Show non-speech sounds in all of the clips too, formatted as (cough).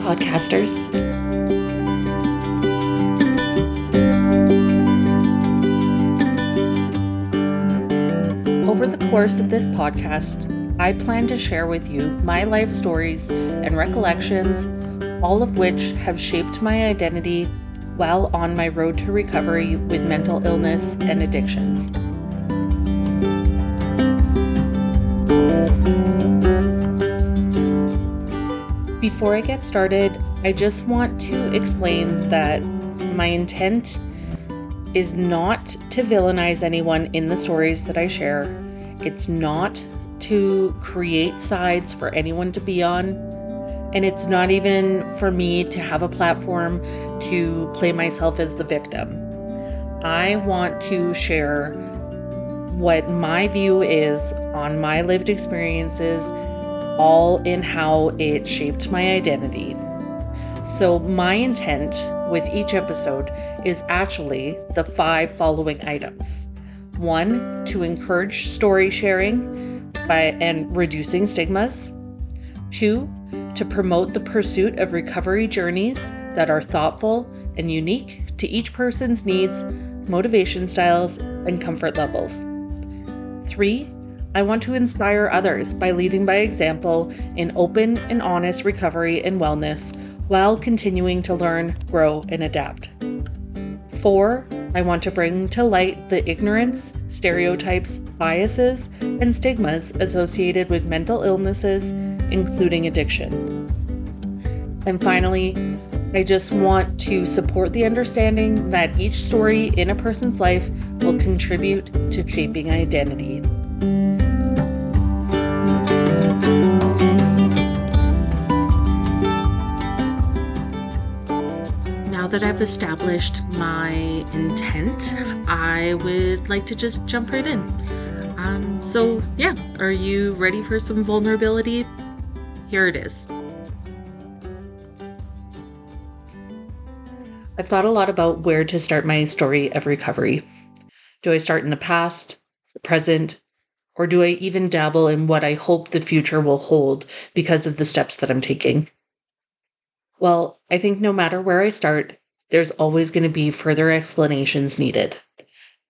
podcasters. Over the course of this podcast, I plan to share with you my life stories and recollections, all of which have shaped my identity while on my road to recovery with mental illness and addictions. Before I get started, I just want to explain that my intent is not to villainize anyone in the stories that I share. It's not to create sides for anyone to be on. And it's not even for me to have a platform to play myself as the victim. I want to share what my view is on my lived experiences all in how it shaped my identity. So, my intent with each episode is actually the five following items one, to encourage story sharing by, and reducing stigmas, two, to promote the pursuit of recovery journeys that are thoughtful and unique to each person's needs, motivation styles, and comfort levels. Three, I want to inspire others by leading by example in open and honest recovery and wellness while continuing to learn, grow, and adapt. Four, I want to bring to light the ignorance, stereotypes, biases, and stigmas associated with mental illnesses, including addiction. And finally, I just want to support the understanding that each story in a person's life will contribute to shaping identity. That I've established my intent, I would like to just jump right in. Um, so, yeah, are you ready for some vulnerability? Here it is. I've thought a lot about where to start my story of recovery. Do I start in the past, the present, or do I even dabble in what I hope the future will hold because of the steps that I'm taking? Well, I think no matter where I start, there's always going to be further explanations needed.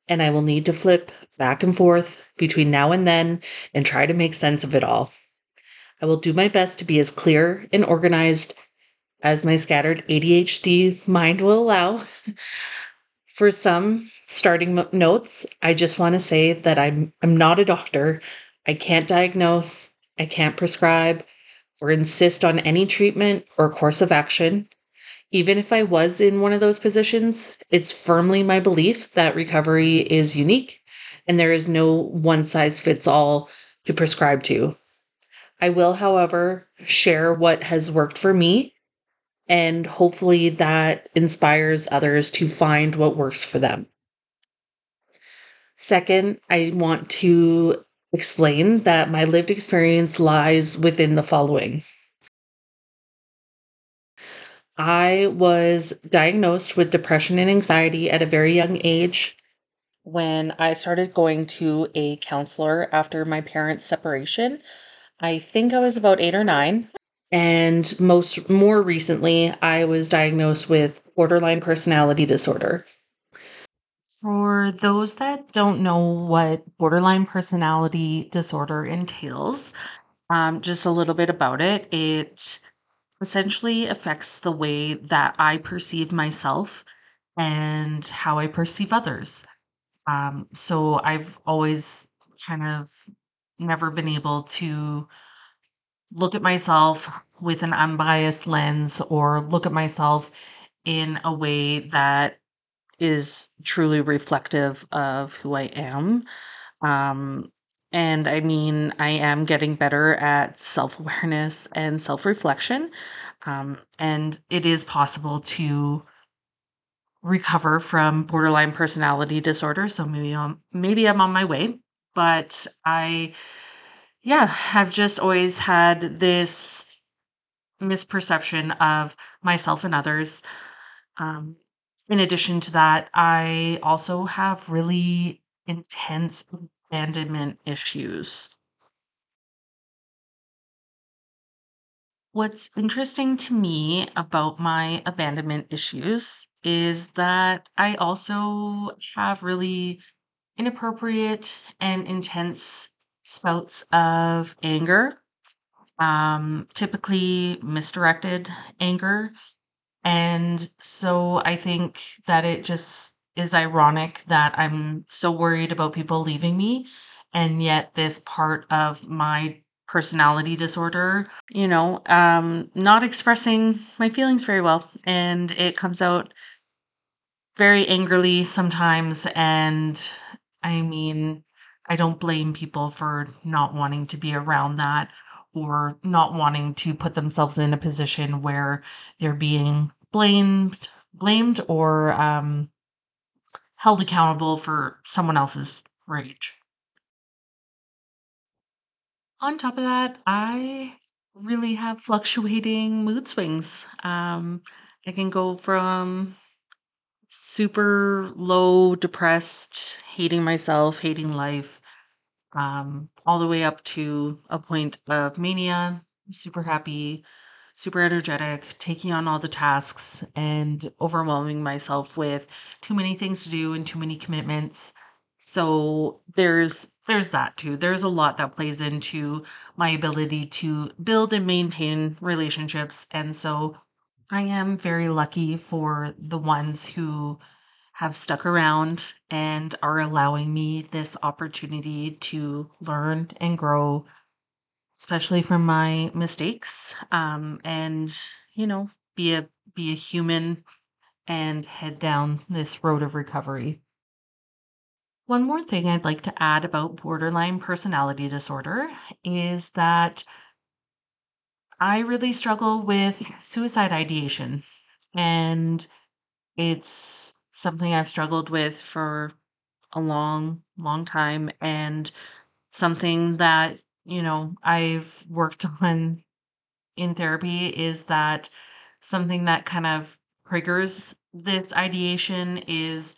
And I will need to flip back and forth between now and then and try to make sense of it all. I will do my best to be as clear and organized as my scattered ADHD mind will allow. (laughs) For some starting notes, I just want to say that I'm I'm not a doctor. I can't diagnose, I can't prescribe or insist on any treatment or course of action even if I was in one of those positions, it's firmly my belief that recovery is unique and there is no one size fits all to prescribe to. I will, however, share what has worked for me and hopefully that inspires others to find what works for them. Second, I want to explain that my lived experience lies within the following. I was diagnosed with depression and anxiety at a very young age when I started going to a counselor after my parents' separation. I think I was about 8 or 9 and most more recently I was diagnosed with borderline personality disorder. For those that don't know what borderline personality disorder entails, um, just a little bit about it. It essentially affects the way that I perceive myself and how I perceive others. Um, so I've always kind of never been able to look at myself with an unbiased lens or look at myself in a way that is truly reflective of who I am. Um, and I mean, I am getting better at self awareness and self reflection. Um, and it is possible to recover from borderline personality disorder. So maybe I'm, maybe I'm on my way. But I, yeah, have just always had this misperception of myself and others. Um, in addition to that, I also have really intense abandonment issues. What's interesting to me about my abandonment issues is that I also have really inappropriate and intense spouts of anger, um, typically misdirected anger. And so I think that it just is ironic that I'm so worried about people leaving me. And yet, this part of my personality disorder, you know, um, not expressing my feelings very well. And it comes out very angrily sometimes. And I mean, I don't blame people for not wanting to be around that or not wanting to put themselves in a position where they're being blamed blamed or um, held accountable for someone else's rage. On top of that, I really have fluctuating mood swings. Um, I can go from super low, depressed, hating myself, hating life, um, all the way up to a point of mania, super happy, super energetic, taking on all the tasks and overwhelming myself with too many things to do and too many commitments. So there's there's that too. There's a lot that plays into my ability to build and maintain relationships and so I am very lucky for the ones who have stuck around and are allowing me this opportunity to learn and grow, especially from my mistakes, um, and you know, be a be a human and head down this road of recovery. One more thing I'd like to add about borderline personality disorder is that I really struggle with suicide ideation. And it's something I've struggled with for a long, long time. And something that, you know, I've worked (laughs) on in therapy is that something that kind of triggers this ideation is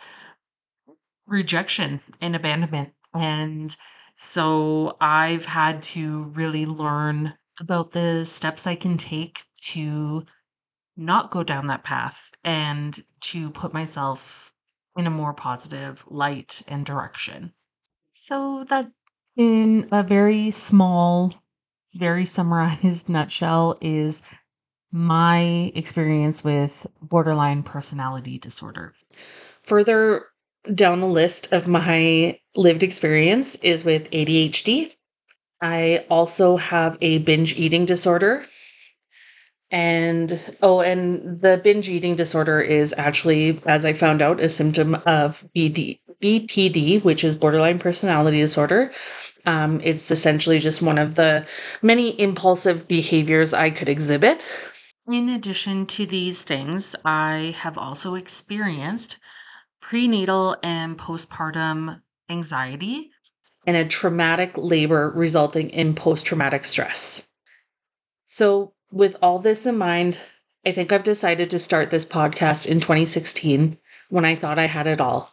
rejection and abandonment. And so I've had to really learn about the steps I can take to not go down that path and to put myself in a more positive light and direction. So, that in a very small, very summarized (laughs) nutshell is my experience with borderline personality disorder. Further down the list of my lived experience is with ADHD. I also have a binge eating disorder. And oh, and the binge eating disorder is actually, as I found out, a symptom of BD, BPD, which is borderline personality disorder. Um, it's essentially just one of the many impulsive behaviors I could exhibit. In addition to these things, I have also experienced prenatal and postpartum anxiety and a traumatic labor resulting in post traumatic stress. So, with all this in mind, I think I've decided to start this podcast in 2016 when I thought I had it all.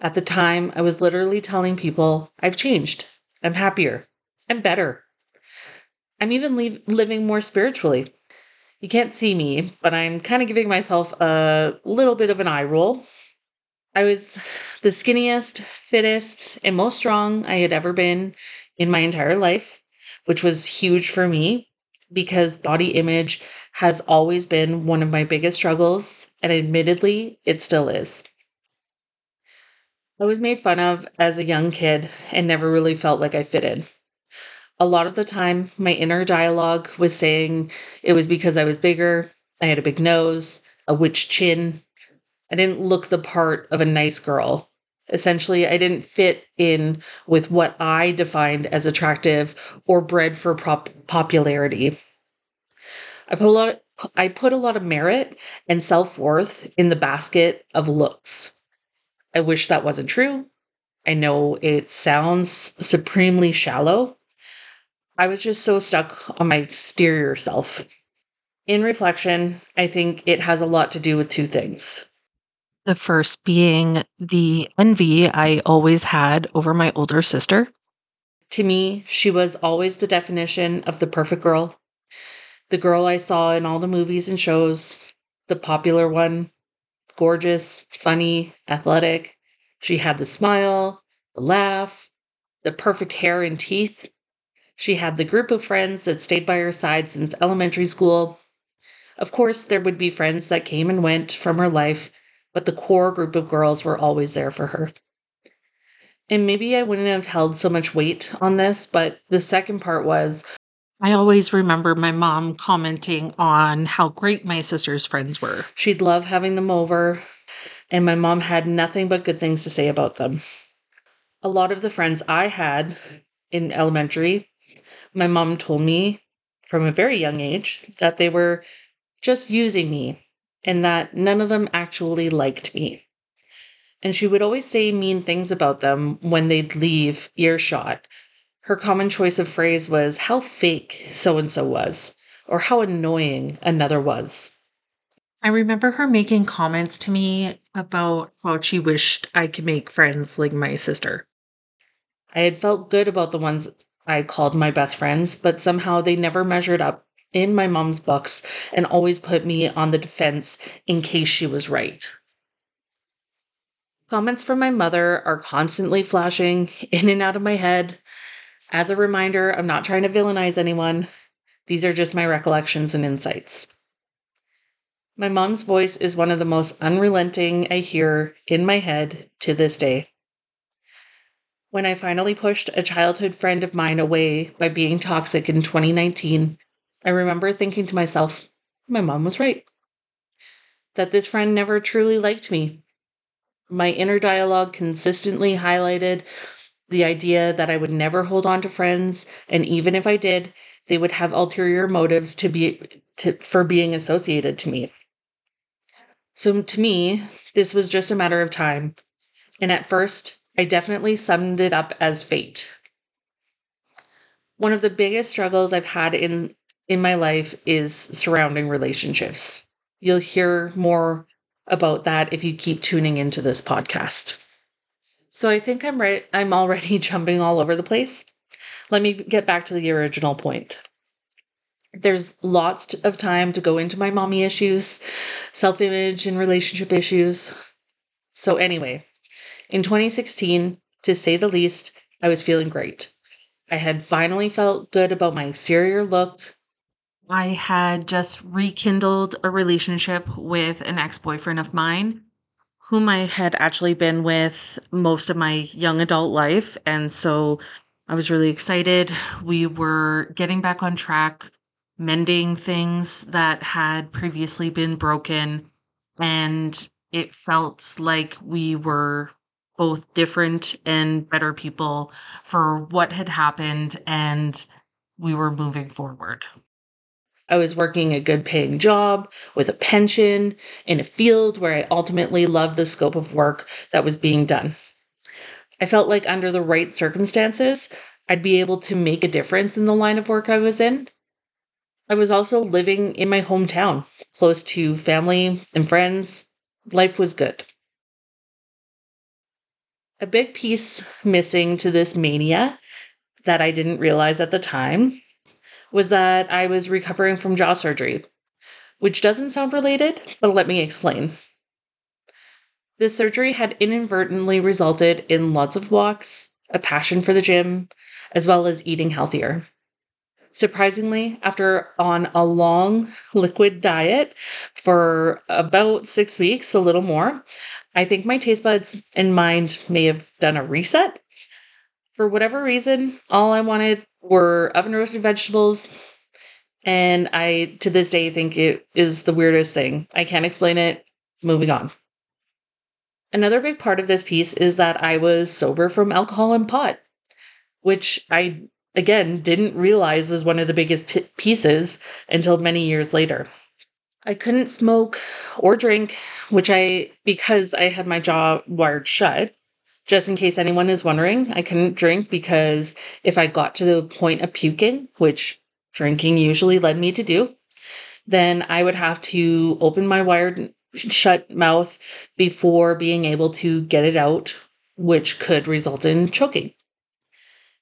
At the time, I was literally telling people I've changed, I'm happier, I'm better. I'm even le- living more spiritually. You can't see me, but I'm kind of giving myself a little bit of an eye roll I was the skinniest, fittest, and most strong I had ever been in my entire life, which was huge for me because body image has always been one of my biggest struggles, and admittedly, it still is. I was made fun of as a young kid and never really felt like I fitted. A lot of the time, my inner dialogue was saying it was because I was bigger, I had a big nose, a witch chin, I didn't look the part of a nice girl. Essentially, I didn't fit in with what I defined as attractive or bred for prop- popularity. I put a lot of, I put a lot of merit and self-worth in the basket of looks. I wish that wasn't true. I know it sounds supremely shallow. I was just so stuck on my exterior self. In reflection, I think it has a lot to do with two things. The first being the envy I always had over my older sister. To me, she was always the definition of the perfect girl. The girl I saw in all the movies and shows, the popular one, gorgeous, funny, athletic. She had the smile, the laugh, the perfect hair and teeth. She had the group of friends that stayed by her side since elementary school. Of course, there would be friends that came and went from her life, but the core group of girls were always there for her. And maybe I wouldn't have held so much weight on this, but the second part was I always remember my mom commenting on how great my sister's friends were. She'd love having them over, and my mom had nothing but good things to say about them. A lot of the friends I had in elementary, my mom told me from a very young age that they were just using me and that none of them actually liked me. And she would always say mean things about them when they'd leave earshot. Her common choice of phrase was how fake so and so was, or how annoying another was. I remember her making comments to me about how she wished I could make friends like my sister. I had felt good about the ones I called my best friends, but somehow they never measured up in my mom's books and always put me on the defense in case she was right. Comments from my mother are constantly flashing in and out of my head. As a reminder, I'm not trying to villainize anyone. These are just my recollections and insights. My mom's voice is one of the most unrelenting I hear in my head to this day. When I finally pushed a childhood friend of mine away by being toxic in 2019, I remember thinking to myself, my mom was right. That this friend never truly liked me. My inner dialogue consistently highlighted the idea that I would never hold on to friends, and even if I did, they would have ulterior motives to be to, for being associated to me. So to me, this was just a matter of time. And at first, I definitely summed it up as fate. One of the biggest struggles I've had in in my life is surrounding relationships. You'll hear more about that if you keep tuning into this podcast. So I think I'm right I'm already (laughs) jumping all over the place. Let me get back to the original point. There's lots of time to go into my mommy issues, self-image and relationship issues. So anyway, in 2016, to say the least, I was feeling great. I had finally felt good about my exterior look, I had just rekindled a relationship with an ex boyfriend of mine, whom I had actually been with most of my young adult life. And so I was really excited. We were getting back on track, mending things that had previously been broken. And it felt like we were both different and better people for what had happened. And we were moving forward. I was working a good paying job with a pension in a field where I ultimately loved the scope of work that was being done. I felt like under the right circumstances, I'd be able to make a difference in the line of work I was in. I was also living in my hometown, close to family and friends. Life was good. A big piece missing to this mania that I didn't realize at the time was that I was recovering from jaw surgery, which doesn't sound related, but let me explain. This surgery had inadvertently resulted in lots of walks, a passion for the gym, as well as eating healthier. Surprisingly, after on a long (laughs) liquid diet for about six weeks, a little more, I think my taste buds and mind may have done a reset. For whatever reason, all I wanted were oven roasted vegetables. And I, to this day, think it is the weirdest thing. I can't explain it. Moving on. Another big part of this piece is that I was sober from alcohol and pot, which I, again, didn't realize was one of the biggest p- pieces until many years later. I couldn't smoke or drink, which I, because I had my jaw wired shut, just in case anyone is wondering, I couldn't drink because if I got to the point of puking, which drinking usually led me to do, then I would have to open my wired shut mouth before being able to get it out, which could result in choking.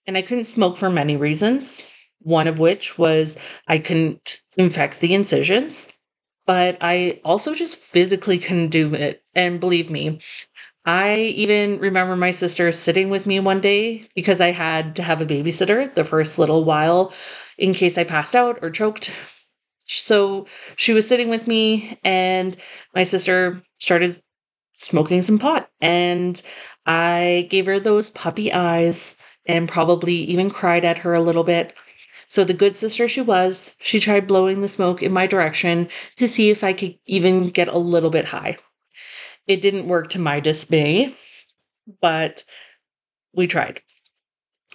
And I couldn't smoke for many reasons. one of which was I couldn't infect the incisions, but I also just physically couldn't do it. And believe me, I even remember my sister sitting with me one day because I had to have a babysitter the first little while in case I passed out or choked. So she was sitting with me, and my sister started smoking some pot. And I gave her those puppy eyes and probably even cried at her a little bit. So, the good sister she was, she tried blowing the smoke in my direction to see if I could even get a little bit high. It didn't work to my dismay, but we tried.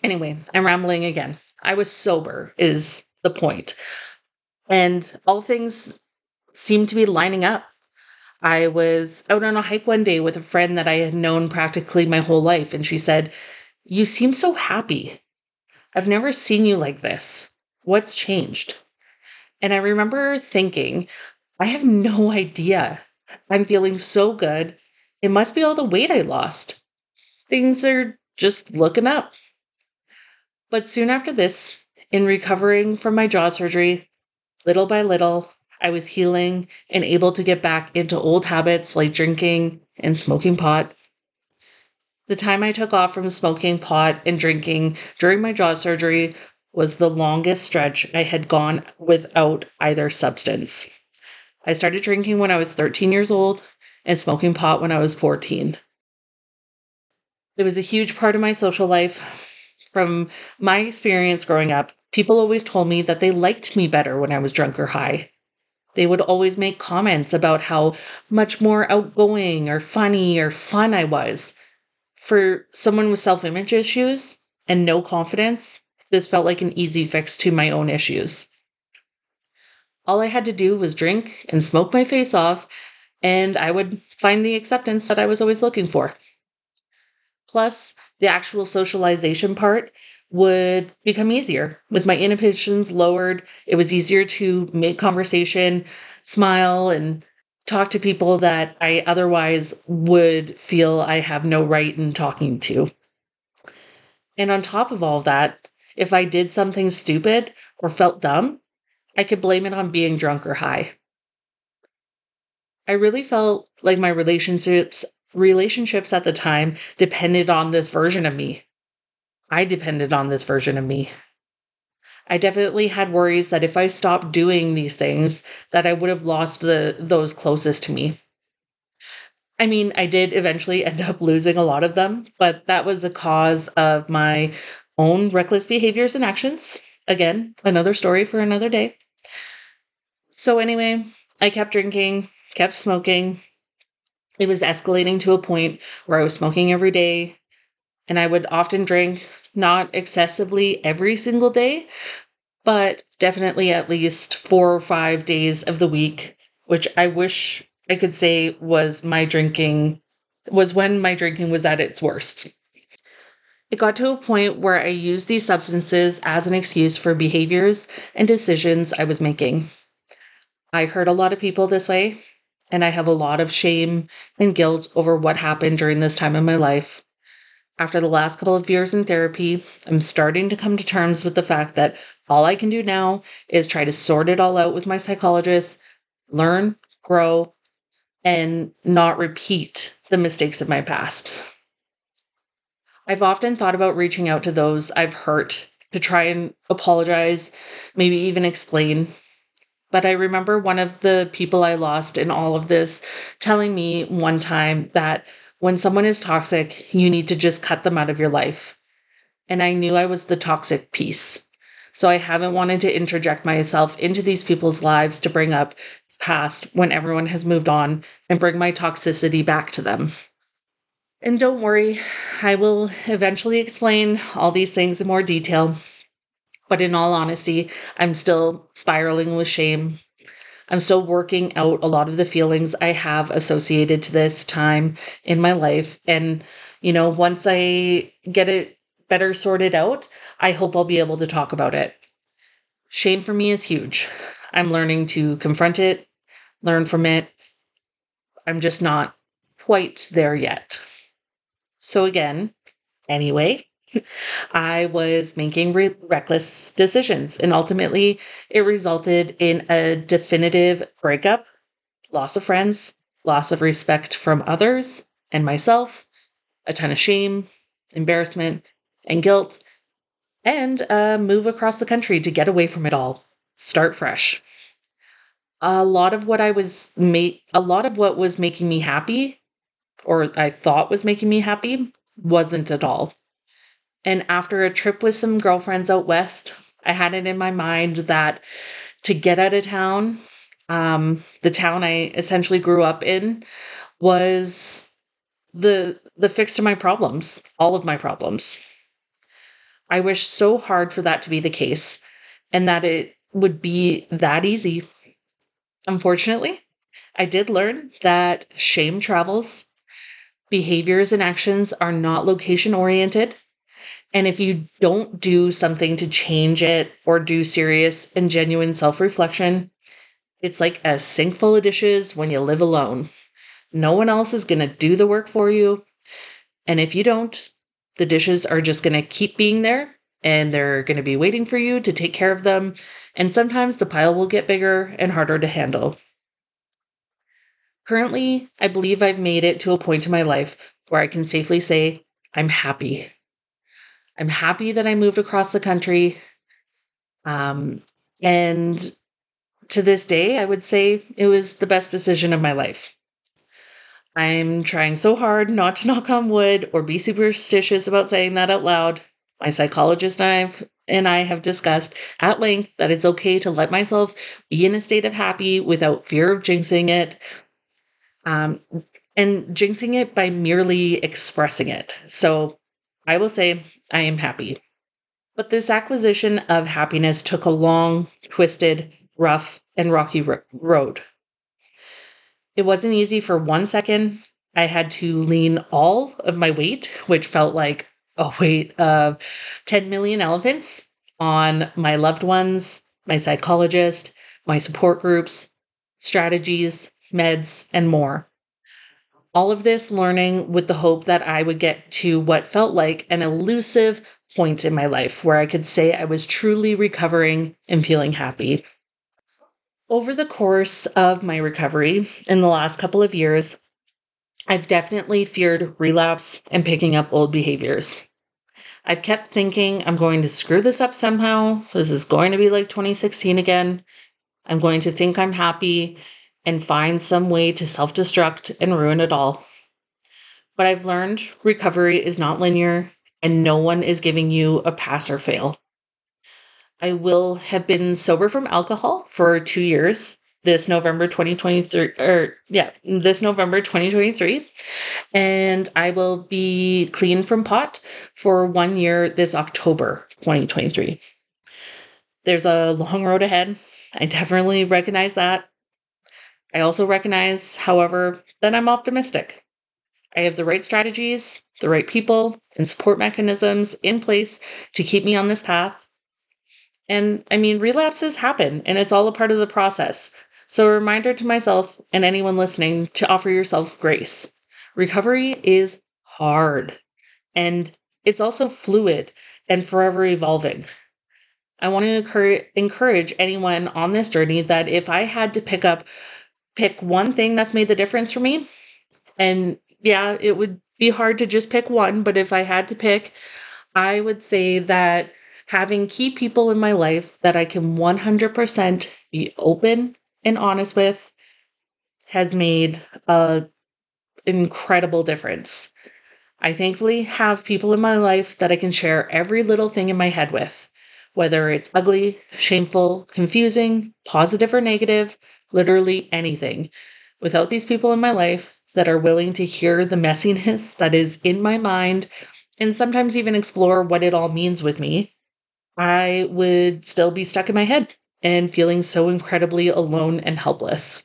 Anyway, I'm rambling again. I was sober, is the point. And all things seemed to be lining up. I was out on a hike one day with a friend that I had known practically my whole life, and she said, You seem so happy. I've never seen you like this. What's changed? And I remember thinking, I have no (laughs) idea. I'm feeling so good. It must be all the weight I lost. Things are just looking up. But soon after this, in recovering from my jaw surgery, little by little, I was healing and able to get back into old habits like drinking and smoking pot. The time I took off from smoking pot and drinking during my jaw surgery was the longest stretch I had gone without either substance. I started drinking when I was 13 years old and smoking pot when I was 14. It was a huge part of my social life. From my experience growing up, people always told me that they liked me better when I was drunk or high. They would always make comments about how much more outgoing or funny or fun I was. For someone with self image issues and no confidence, this felt like an easy fix to my own issues. All I had to do was drink and smoke my face off, and I would find the acceptance that I was always looking for. Plus, the actual socialization part would become easier. With my inhibitions lowered, it was easier to make conversation, smile, and talk to people that I otherwise would feel I have no right in talking to. And on top of all that, if I did something stupid or felt dumb, I could blame it on being drunk or high. I really felt like my relationships relationships at the time depended on this version of me. I depended on this version of me. I definitely had worries that if I stopped doing these things that I would have lost the those closest to me. I mean, I did eventually end up losing a lot of them, but that was a cause of my own reckless behaviors and actions. Again, another story for another day. So anyway, I kept drinking, kept smoking. It was escalating to a point where I was smoking every day, and I would often drink not excessively every single day, but definitely at least four or five days of the week, which I wish I could say was my drinking, was when my drinking was at its worst. It got to a point where I used these substances as an excuse for behaviors and decisions I was making. I hurt a lot of people this way, and I have a lot of shame and guilt over what happened during this time in my life. After the last couple of years in therapy, I'm starting to come to terms with the fact that all I can do now is try to sort it all out with my psychologist, learn, grow, and not repeat the mistakes of my past. I've often thought about reaching out to those I've hurt to try and apologize, maybe even explain. But I remember one of the people I lost in all of this telling me one time that when someone is toxic, you need to just cut them out of your life. And I knew I was the toxic piece. So I haven't wanted to interject myself into these people's lives to bring up past when everyone has moved on and bring my toxicity back to them. And don't worry, I will eventually explain all these things in more detail. But in all honesty, I'm still spiraling with shame I'm still working out a lot of the feelings I have associated to this time in my life. And, you know, once I get it better sorted out, I hope I'll be able to talk about it. Shame for me is huge. I'm learning to confront it, learn from it. I'm just not quite there yet. So, again, anyway, I was making re- reckless decisions, and ultimately, it resulted in a definitive breakup, loss of friends, loss of respect from others and myself, a ton of shame, embarrassment, and guilt, and a move across the country to get away from it all, start fresh. A lot of what I was made, a lot of what was making me happy, or I thought was making me happy, wasn't at all. And after a trip with some girlfriends out west, I had it in my mind that to get out of town, um, the town I essentially grew up in, was the the fix to my problems, all of my problems. I wish so hard for that to be the case and that it would be that easy. Unfortunately, I did learn that shame travels, behaviors and actions are not location oriented. And if you don't do something to change it or do serious and genuine self reflection, it's like a sink full of dishes when you live alone. No one else is going to do the work for you. And if you don't, the dishes are just going to keep being there and they're going to be waiting for you to take care of them. And sometimes the pile will get bigger and harder to handle. Currently, I believe I've made it to a point in my life where I can safely say, I'm happy. I'm happy that I moved across the country. Um, and to this day, I would say it was the best decision of my life. I'm trying so hard not to knock on wood or be superstitious about saying that out loud. My psychologist and I, and I have discussed at length that it's okay to let myself be in a state of happy without fear of jinxing it. Um, and jinxing it by merely expressing it. So I will say I am happy. But this acquisition of happiness took a long, twisted, rough, and rocky road. It wasn't easy for one second. I had to lean all of my weight, which felt like a weight of 10 million elephants, on my loved ones, my psychologist, my support groups, strategies, meds, and more. All of this learning with the hope that I would get to what felt like an elusive point in my life where I could say I was truly recovering and feeling happy. Over the course of my recovery in the last couple of years, I've definitely feared relapse and picking up old behaviors. I've kept thinking I'm going to screw this up somehow. This is going to be like 2016 again. I'm going to think I'm happy and find some way to self destruct and ruin it all. But I've learned recovery is not linear and no one is giving you a pass or fail. I will have been sober from alcohol for two years this November 2023, or yeah, this November 2023. And I will be clean from pot for one year this October 2023. There's a long road ahead. I definitely recognize that. I also recognize, however, that I'm optimistic. I have the right strategies, the right people, and support mechanisms in place to keep me on this path and I mean, relapses happen and it's all a part of the process. So, a reminder to myself and anyone listening to offer yourself grace. Recovery is hard and it's also fluid and forever evolving. I want to encourage anyone on this journey that if I had to pick up, pick one thing that's made the difference for me, and yeah, it would be hard to just pick one, but if I had to pick, I would say that having key people in my life that I can 100% be open and honest with has made a incredible difference. I thankfully have people in my life that I can share every little thing in my head with, whether it's ugly, shameful, confusing, positive or negative, literally anything. Without these people in my life that are willing to hear the messiness that is in my mind and sometimes even explore what it all means with me, I would still be stuck in my head and feeling so incredibly alone and helpless.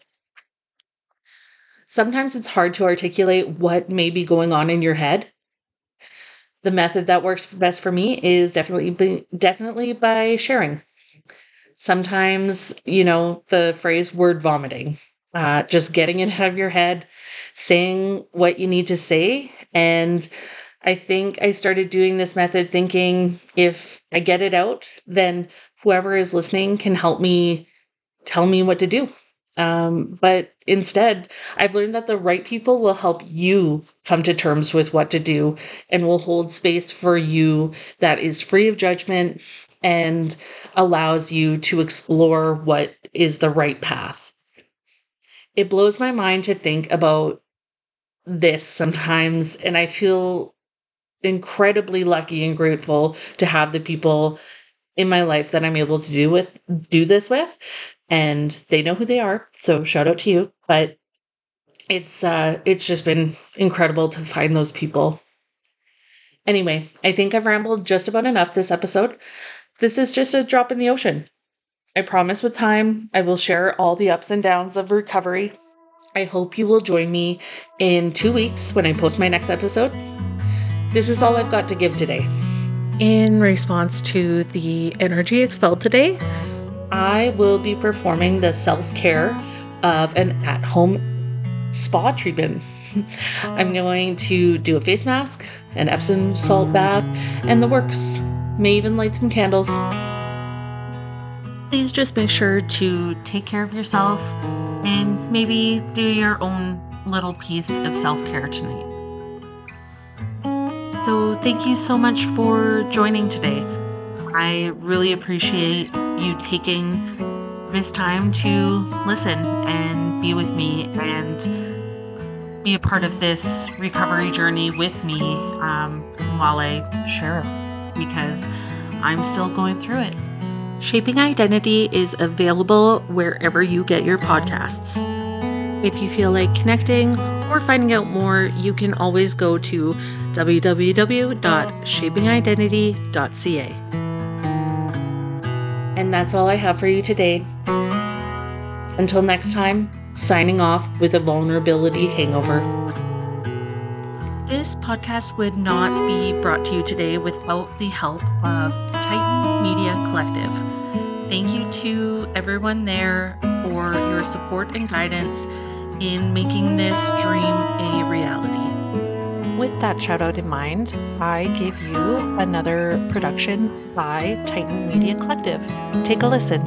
Sometimes it's hard to articulate what may be going on in your head. The method that works best for me is definitely definitely by sharing. Sometimes, you know, the phrase word vomiting, uh, just getting it out of your head, saying what you need to say, and I think I started doing this method thinking if I get it out, then whoever is listening can help me tell me what to do. Um, but instead, I've learned that the right people will help you come to terms with what to do and will hold space for you that is free of judgment and allows you to explore what is the right path. It blows my mind to think about this sometimes, and I feel incredibly lucky and grateful to have the people in my life that I'm able to do with do this with and they know who they are. So shout out to you. But it's uh it's just been incredible to find those people. Anyway, I think I've rambled just about enough this episode. This is just a drop in the ocean. I promise with time I will share all the ups and downs of recovery. I hope you will join me in 2 weeks when I post my next episode. This is all I've got to give today. In response to the energy expelled today, I will be performing the self care of an at home spa treatment. (laughs) I'm going to do a face mask, an Epsom salt bath, and the works. May even light some candles. Please just make sure to take care of yourself and maybe do your own little piece of self care tonight. So, thank you so much for joining today. I really appreciate you taking this time to listen and be with me and be a part of this recovery journey with me um, while I share because I'm still going through it. Shaping Identity is available wherever you get your podcasts. If you feel like connecting or finding out more, you can always go to www.shapingidentity.ca. And that's all I have for you today. Until next time, signing off with a vulnerability hangover. This podcast would not be brought to you today without the help of Titan Media Collective. Thank you to everyone there for your support and guidance in making this dream a reality. With that shout out in mind, I give you another production by Titan Media Collective. Take a listen.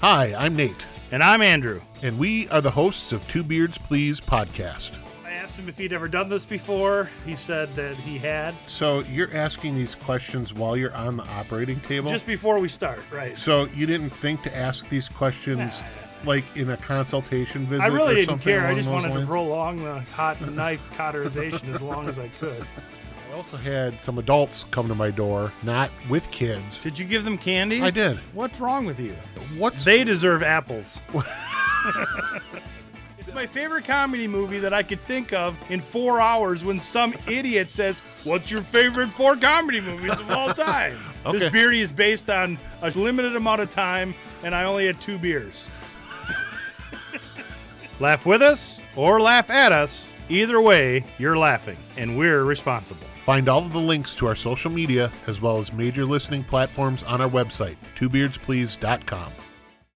Hi, I'm Nate, And I'm Andrew. and we are the hosts of Two Beards Please podcast. I asked him if he'd ever done this before. He said that he had. So you're asking these questions while you're on the operating table? Just before we start, right? so you didn't think to ask these questions like in a consultation visit? I really or didn't something care. I just those wanted to lines? prolong the hot knife cauterization as long as I could. (laughs) I also had some adults come to my door, not with kids. Did you give them candy? I did. What's wrong with you? What's They deserve apples. (laughs) it's my favorite comedy movie that I could think of in four hours when some idiot says, What's your favorite four comedy movies of all time? (laughs) Okay. This beardy is based on a limited amount of time, and I only had two beers. (laughs) laugh with us or laugh at us. Either way, you're laughing, and we're responsible. Find all of the links to our social media as well as major listening platforms on our website, twobeardsplease.com.